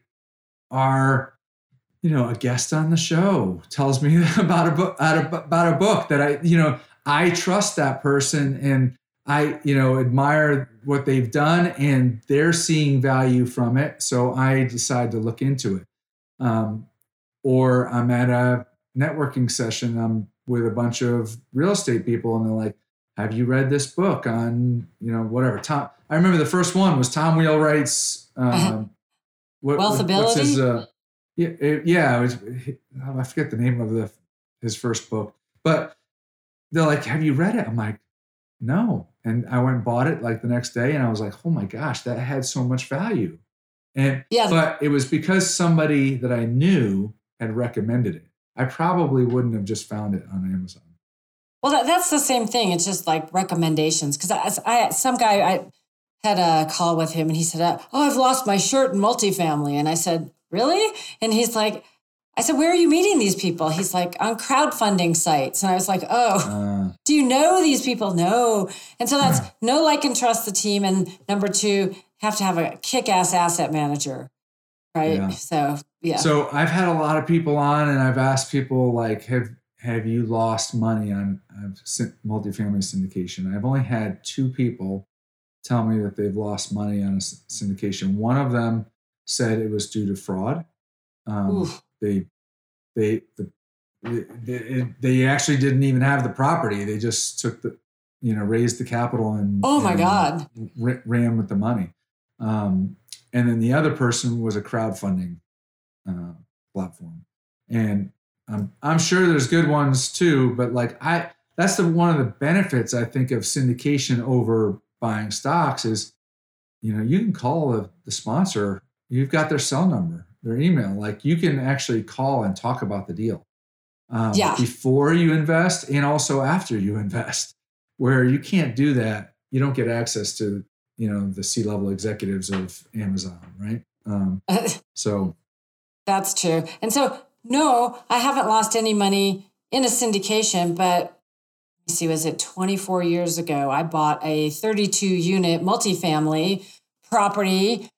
are, you know, a guest on the show tells me <laughs> about a book about a book that I, you know, I trust that person and I, you know, admire what they've done and they're seeing value from it. So I decide to look into it. Um, or I'm at a networking session. I'm with a bunch of real estate people and they're like, have you read this book on, you know, whatever? Tom, I remember the first one was Tom Wheelwright's, um, what, Wealthability. What's his, uh, yeah, it, yeah, it was, I forget the name of the, his first book, but they're like, have you read it? I'm like, no. And I went and bought it like the next day and I was like, oh my gosh, that had so much value. And yeah. but it was because somebody that I knew had recommended it. I probably wouldn't have just found it on Amazon. Well, that, that's the same thing. It's just like recommendations. Because I, I, some guy, I had a call with him, and he said, "Oh, I've lost my shirt in multifamily." And I said, "Really?" And he's like, I said, Where are you meeting these people? He's like, On crowdfunding sites. And I was like, Oh, uh, do you know these people? No. And so that's <laughs> no like and trust the team. And number two, have to have a kick ass asset manager. Right. Yeah. So, yeah. So I've had a lot of people on and I've asked people, like, have, have you lost money on multifamily syndication? I've only had two people tell me that they've lost money on a syndication. One of them said it was due to fraud. Um, they they the they, they actually didn't even have the property. They just took the you know raised the capital and oh my and god ran with the money. Um, and then the other person was a crowdfunding uh, platform, and I'm I'm sure there's good ones too. But like I that's the one of the benefits I think of syndication over buying stocks is you know you can call the, the sponsor you've got their cell number their email. Like you can actually call and talk about the deal um, yeah. before you invest and also after you <laughs> invest. Where you can't do that, you don't get access to you know the C level executives of Amazon, right? Um, <laughs> so that's true. And so no, I haven't lost any money in a syndication, but see, was it 24 years ago? I bought a 32 unit multifamily property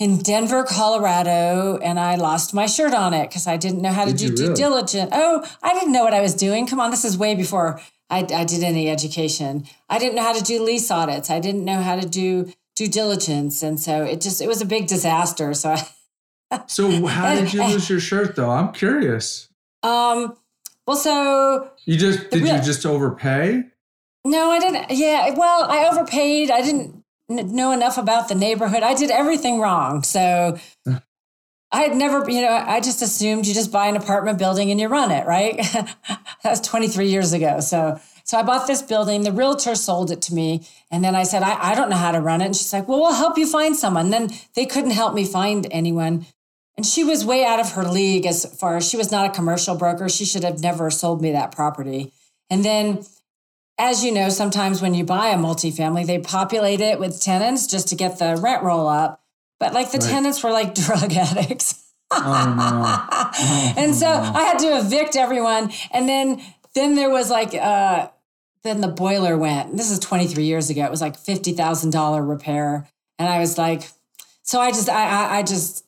in Denver, Colorado, and I lost my shirt on it because I didn't know how to did do due really? diligence. Oh, I didn't know what I was doing. Come on, this is way before I, I did any education. I didn't know how to do lease audits. I didn't know how to do due diligence, and so it just it was a big disaster. So, I, so how did you lose your shirt, though? I'm curious. Um. Well, so you just did real, you just overpay? No, I didn't. Yeah. Well, I overpaid. I didn't know enough about the neighborhood. I did everything wrong. So I had never, you know, I just assumed you just buy an apartment building and you run it, right? <laughs> that was 23 years ago. So so I bought this building. The realtor sold it to me. And then I said, I, I don't know how to run it. And she's like, Well, we'll help you find someone. And then they couldn't help me find anyone. And she was way out of her league as far as she was not a commercial broker. She should have never sold me that property. And then as you know, sometimes when you buy a multifamily, they populate it with tenants just to get the rent roll up. But like the right. tenants were like <laughs> drug addicts. Oh, no. <laughs> Oh, and so no. I had to evict everyone. And then then there was like uh then the boiler went. This is 23 years ago. It was like $50,000 repair. And I was like, so I just, I, I, I just,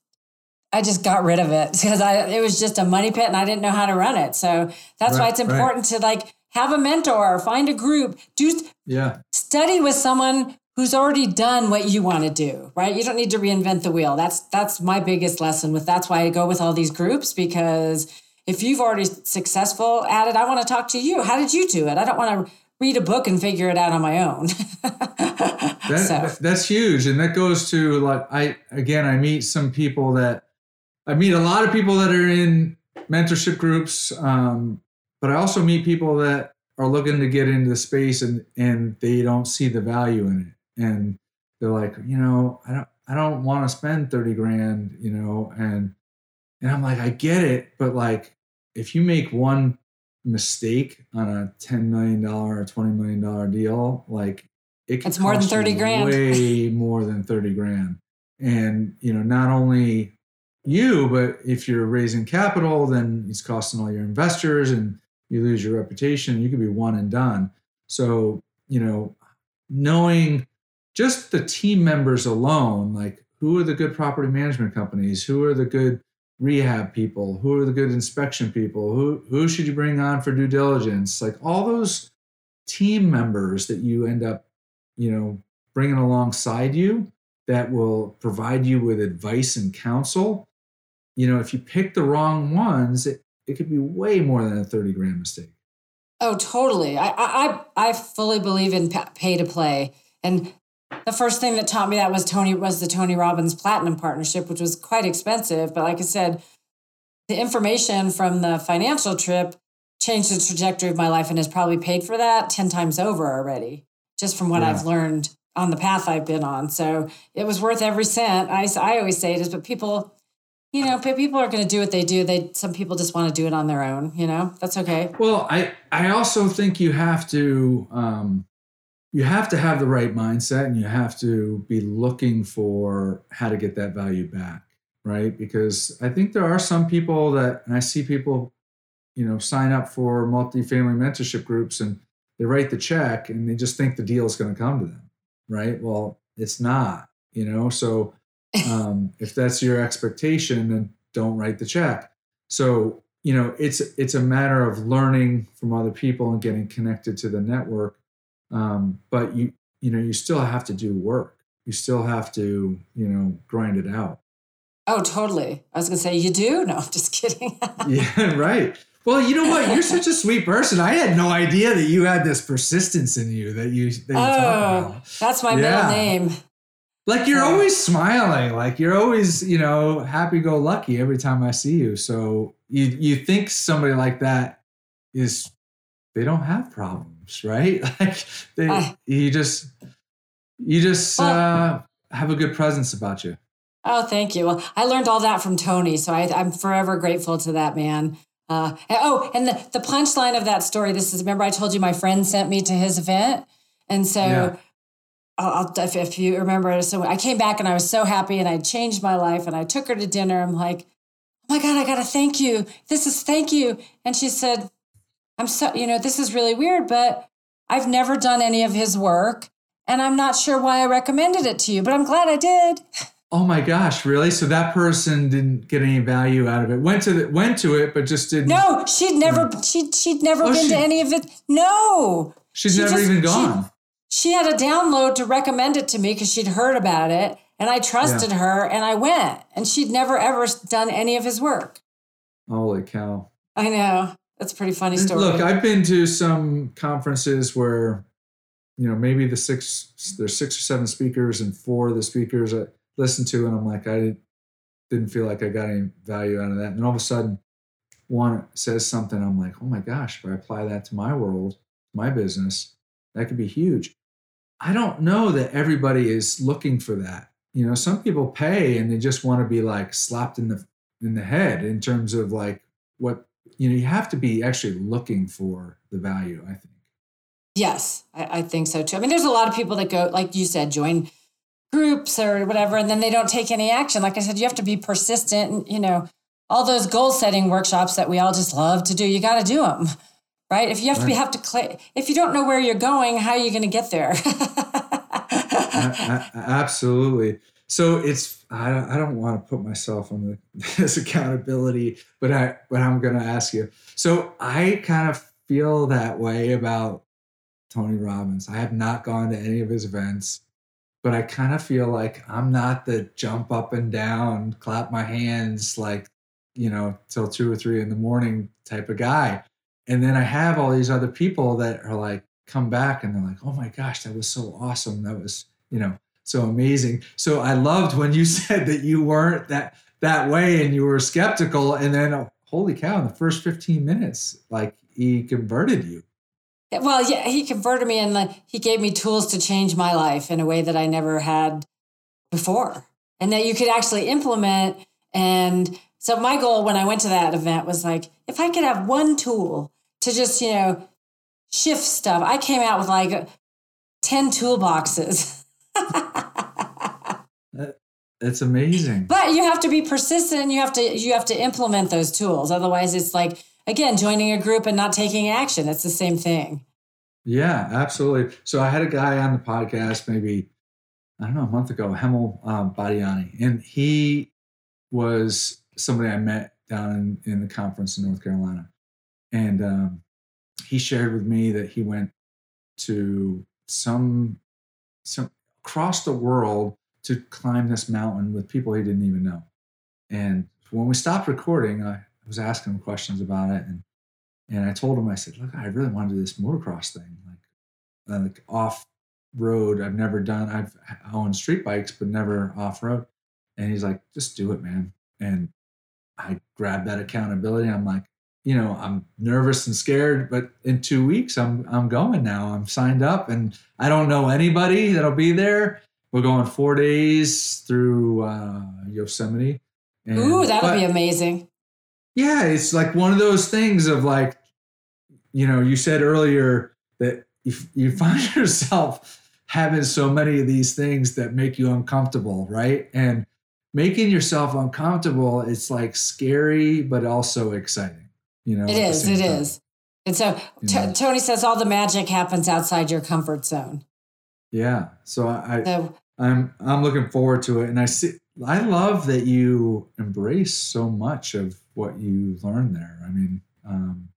I just got rid of it <laughs> because I, it was just a money pit and I didn't know how to run it. So that's right, why it's important right. to like have a mentor, find a group, do, yeah, study with someone who's already done what you want to do, right? You don't need to reinvent the wheel. That's, that's my biggest lesson with, that's why I go with all these groups because if you've already successful at it, I want to talk to you. How did you do it? I don't want to read a book and figure it out on my own. <laughs> that, so. That's huge. And that goes to like, I, again, I meet some people that I meet a lot of people that are in mentorship groups. Um, but I also meet people that are looking to get into the space and, and they don't see the value in it. And they're like, you know, I don't, I don't want to spend 30 grand, you know, and, and I'm like, I get it. But like, if you make one mistake on a $10 million or $20 million deal, like it it's more than 30 grand. Way more than 30 grand. And, you know, not only you, but if you're raising capital, then it's costing all your investors and you lose your reputation. You could be one and done. So, you know, knowing just the team members alone, like who are the good property management companies? Who are the good rehab people? Who are the good inspection people? Who who should you bring on for due diligence? Like all those team members that you end up, you know, bringing alongside you that will provide you with advice and counsel. You know, if you pick the wrong ones, it, it could be way more than a 30 grand mistake. Oh, totally. I I I fully believe in pay to play. And the first thing that taught me that was Tony was the Tony Robbins Platinum Partnership, which was quite expensive. But like I said, the information from the financial trip changed the trajectory of my life and has probably paid for that 10 times over already, just from what yeah. I've learned on the path I've been on. So it was worth every cent. I, I always say it is, but people, you know, people are going to do what they do. They some people just want to do it on their own. You know, that's okay. Well, I I also think you have to um, you have to have the right mindset and you have to be looking for how to get that value back right because i think there are some people that and i see people you know sign up for multifamily mentorship groups and they write the check and they just think the deal is going to come to them right well it's not you know so um, if that's your expectation then don't write the check so you know it's it's a matter of learning from other people and getting connected to the network um, but you you know you still have to do work. You still have to you know grind it out. Oh, totally. I was gonna say you do. No, I'm just kidding. <laughs> <laughs> yeah, right. Well, you know what? You're such a sweet person. I had no idea that you had this persistence in you that you. That you oh, that's my yeah. middle name. Like you're always smiling. Like you're always, you know, happy-go-lucky every time I see you. So you you think somebody like that is they don't have problems right? <laughs> Like they, uh, you just you just uh, have a good presence about you. Oh, thank you. Well, I learned all that from Tony, so I, am forever grateful to that man. Uh, and, oh, and the, the punchline of that story. This is remember I told you my friend sent me to his event, and so. Yeah. I'll, if, if you remember, so I came back and I was so happy and I changed my life and I took her to dinner. I'm like, oh my God, I got to thank you. This is thank you. And she said, I'm so, you know, this is really weird, but I've never done any of his work and I'm not sure why I recommended it to you, but I'm glad I did. Oh my gosh, really? So that person didn't get any value out of it. Went to the, went to it, but just didn't. No, she'd never hmm. she'd she'd never oh, been she, to any of it. No, she's she never just, even gone. She, she, had a download to recommend it to me because she'd heard about it, and I trusted yeah. her, and I went. And she'd never ever done any of his work. Holy cow! I know. That's a pretty funny story. Look, I've been to some conferences where, you know, maybe the six there's six or seven speakers and four of the speakers I listened to, and I'm like, I didn't feel like I got any value out of that. And then all of a sudden, one says something, I'm like, oh my gosh, if I apply that to my world, my business, that could be huge. I don't know that everybody is looking for that. You know, some people pay and they just want to be like slapped in the in the head in terms of like what you know you have to be actually looking for the value i think. Yes I, I, think so too. I mean there's a lot of people that go like you said join groups or whatever and then they don't take any action. Like i said you have to be persistent and you know all those goal setting workshops that we all just love to do you got to do them right? If you have to be have to cl- if you don't know where you're going, how are you going to get there? <laughs> absolutely. So it's I don't, I don't want to put myself on the, <laughs> this accountability, but I but I'm going to ask you. So I kind of feel that way about Tony Robbins. I have not gone to any of his events, but I kind of feel like I'm not the jump up and down, clap my hands like, you know, till two or three in the morning type of guy. And then I have all these other people that are like, come back and they're like, oh my gosh, that was so awesome. That was, you know, so amazing. So I loved when you <laughs> said that you weren't that that way and you were skeptical. And then, oh, holy cow, in the first 15 minutes, like he converted you. Well, yeah, he converted me and he gave me tools to change my life in a way that I never had before and that you could actually implement. And so my goal when I went to that event was like, if I could have one tool to just, you know, shift stuff, I came out with like 10 toolboxes. <laughs> It's amazing. But you have to be persistent. You have to you have to implement those tools. Otherwise, it's like again joining a group and not taking action. It's the same thing. Yeah, absolutely. So I had a guy on the podcast maybe I don't know a month ago, Hemel um, Badiani, and he was somebody I met down in, in the conference in North Carolina, and um, he shared with me that he went to some some across the world to climb this mountain with people he didn't even know. And when we stopped recording, I was asking him questions about it, and and I told him, I said, "Look, I really want to do this motocross thing, like uh, like off road. I've never done. I've owned street bikes, but never off road." And he's like, "Just do it, man." And I grabbed that accountability. I'm like, you know, I'm nervous and scared, but in two weeks, I'm I'm going now. I'm signed up, and I don't know anybody that'll be there we're going four days through uh, Yosemite. And, Ooh, that'll but, be amazing. Yeah, it's like one of those things of like, you know, you said earlier that if you <laughs> find yourself having so many of these things that make you uncomfortable, right? And making yourself uncomfortable, it's like scary, but also exciting. You know, it is. It time. is. And so t- Tony says all the magic happens outside your comfort zone. Yeah. So I, so, I'm I'm looking forward to it, and I see I love that you embrace so much of what you learned there. I mean, um,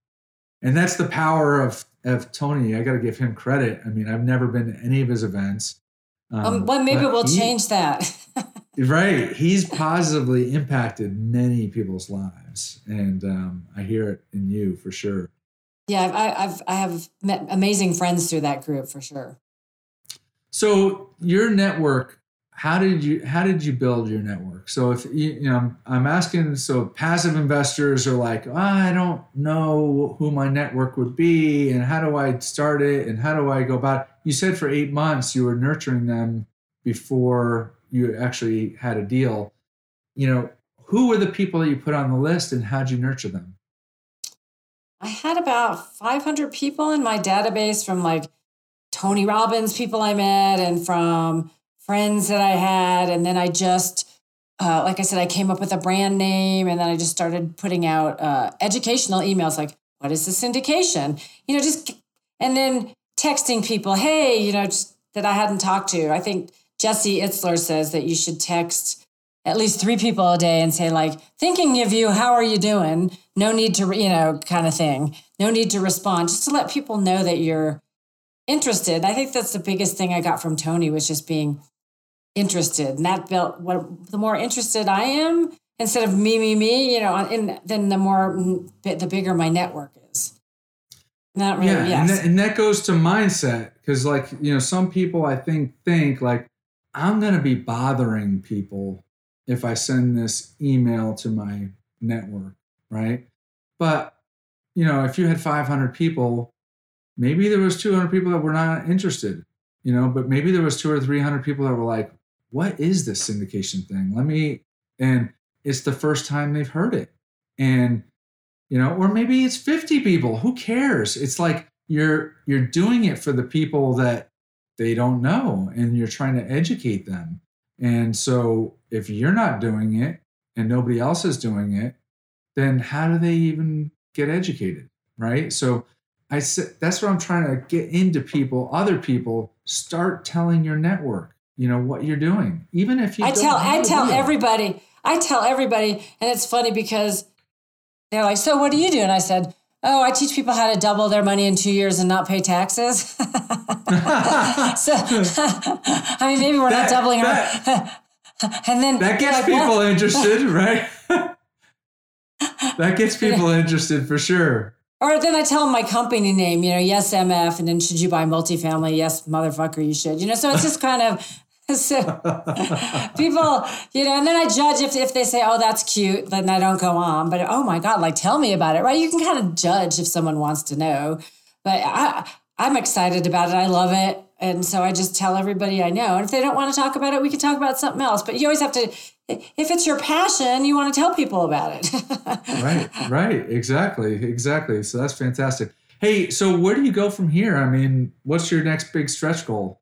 and that's the power of of Tony. I got to give him credit. I mean, I've never been to any of his events. Um, um, well, maybe we'll he, change that. <laughs> right, he's positively impacted many people's lives, and um, I hear it in you for sure. Yeah, I, I've I have met amazing friends through that group for sure. So your network, how did you how did you build your network? So if you, you know, I'm asking. So passive investors are like, oh, I don't know who my network would be, and how do I start it, and how do I go about? It? You said for eight months you were nurturing them before you actually had a deal. You know, who were the people that you put on the list, and how'd you nurture them? I had about 500 people in my database from like Tony Robbins people I met and from friends that I had. And then I just, uh, like I said, I came up with a brand name and then I just started putting out uh, educational emails like, what is the syndication? You know, just, and then texting people, hey, you know, just that I hadn't talked to. I think Jesse Itzler says that you should text at least three people a day and say like thinking of you how are you doing no need to you know kind of thing no need to respond just to let people know that you're interested. I think that's the biggest thing I got from Tony was just being interested. And that built what the more interested I am, instead of me, me, me, you know, and then the more mm, the bigger my network is. Not really, yeah, yes. and, that, and that goes to mindset because, like, you know, some people I think think like I'm going to be bothering people if I send this email to my network, right? But you know, if you had 500 people maybe there was 200 people that were not interested you know but maybe there was two or 300 people that were like what is this syndication thing? Let me and it's the first time they've heard it. And you know or maybe it's 50 people who cares? It's like you're you're doing it for the people that they don't know and you're trying to educate them and so if you're not doing it and nobody else is doing it then how do they even get educated right so I said that's what I'm trying to get into people, other people. Start telling your network, you know, what you're doing, even if you. I tell I tell deal. everybody. I tell everybody, and it's funny because they're like, "So what do you do?" And I said, "Oh, I teach people how to double their money in two years and not pay taxes." <laughs> so, <laughs> I mean, maybe we're That- not doubling that- our. <laughs> and then That gets like, what? people interested, right? that gets people interested for sure. Or then I tell them my company name, you know, yes, MF, and then should you buy multifamily? Yes, motherfucker, you should. You know, so it's just kind of <laughs> so people, you know, and then I judge if, if they say, oh, that's cute, then I don't go on. But oh my God, like tell me about it, right? You can kind of judge if someone wants to know. But I I'm excited about it. I love it. And so I just tell everybody I know. And if they don't want to talk about it, we can talk about something else. But you always have to if it's your passion, you want to tell people about it. <laughs> right, right, exactly, exactly. So that's fantastic. Hey, so where do you go from here? I mean, what's your next big stretch goal?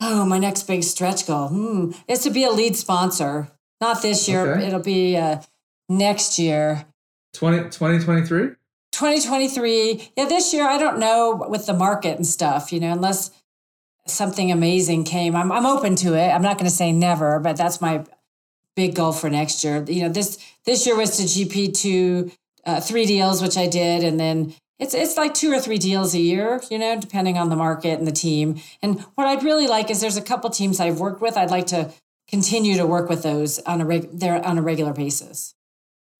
Oh, my next big stretch goal hmm, is to be a lead sponsor. Not this year, Okay. it'll be uh, next year. 20, 2023? 2023. Yeah, this year, I don't know with the market and stuff, you know, unless something amazing came. I'm, I'm open to it. I'm not going to say never, but that's my big goal for next year. You know, this this year was to GP to uh, three deals, which I did, and then it's it's like two or three deals a year, you know, depending on the market and the team. And what I'd really like is there's a couple teams I've worked with. I'd like to continue to work with those on a reg- they're on a regular basis.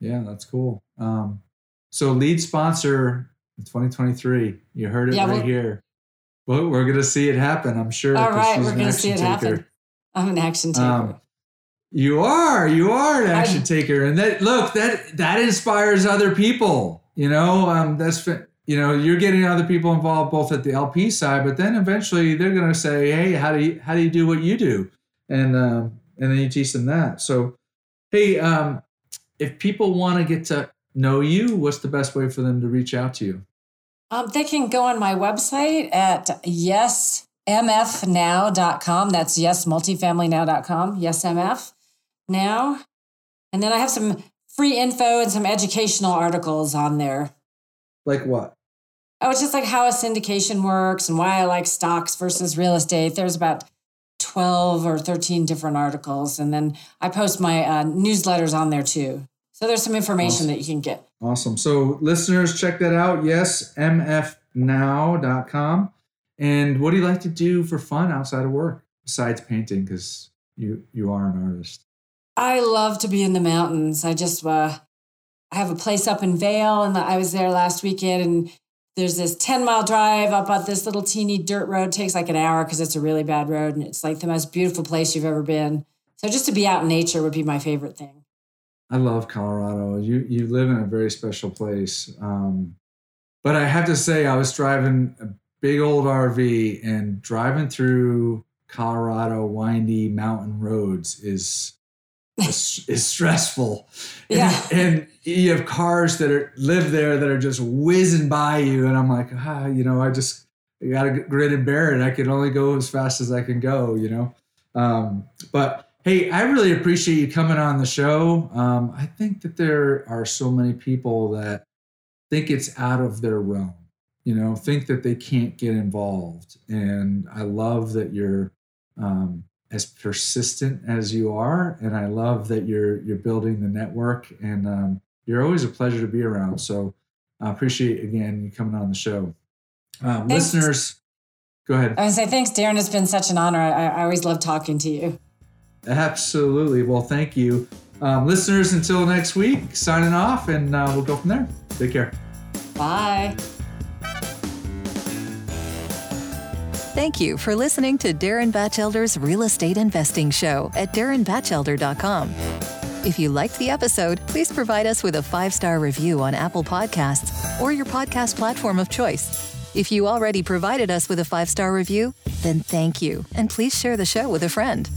Yeah, that's cool. Um, so lead sponsor in 2023. You heard it Yeah, right well- here. Well, we're gonna see it happen. I'm sure. All right, we're going to see it taker. happen. I'm an action taker. Um, you are, you are an action I- taker, and that look that that inspires other people. You know, um, that's you know you're getting other people involved both at the LP side, but then eventually they're going to say, hey, how do you how do you do what you do, and um, and then you teach them that. So, hey, um, if people want to get to know you, what's the best way for them to reach out to you? Um, they can go on my website at yesmfnow.com. That's yesmultifamilynow.com. Yesmf now. And then I have some free info and some educational articles on there. Like what? Oh, it's just like how a syndication works and why I like stocks versus real estate. There's about 12 or 13 different articles. And then I post my uh, newsletters on there too. So there's some information Awesome. that you can get. Awesome. So, listeners, check that out. Yes, mfnow.com. And what do you like to do for fun outside of work besides painting? Because you you are an artist. I love to be in the mountains. I just uh, I have a place up in Vail, and I was there last weekend. And there's this ten mile drive up on this little teeny dirt road. It takes like an hour because it's a really bad road, and it's like the most beautiful place you've ever been. So just to be out in nature would be my favorite thing. I love Colorado. You you live in a very special place. Um, but I have to say, I was driving a big old RV and driving through Colorado windy mountain roads is is, is stressful. Yeah. And, and you have cars that are live there that are just whizzing by you, and I'm like, ah, you know, I just I got to grit and bear it. I can only go as fast as I can go, you know. Um, but hey, I really appreciate you coming on the show. Um, I think that there are so many people that think it's out of their realm, you know, think that they can't get involved. And I love that you're um, as persistent as you are, and I love that you're you're building the network, and um, you're always a pleasure to be around. So I appreciate again you coming on the show. Um, listeners, go ahead. I would say thanks, Darin. It's been such an honor. I, I always love talking to you. Absolutely. Well, thank you. Um, listeners, until next week, signing off, and uh, we'll go from there. Take care. Bye. Thank you for listening to Darin Batchelder's Real Estate Investing Show at darinbatchelder.com. If you liked the episode, please provide us with a five star review on Apple Podcasts or your podcast platform of choice. If you already provided us with a five star review, then thank you, and please share the show with a friend.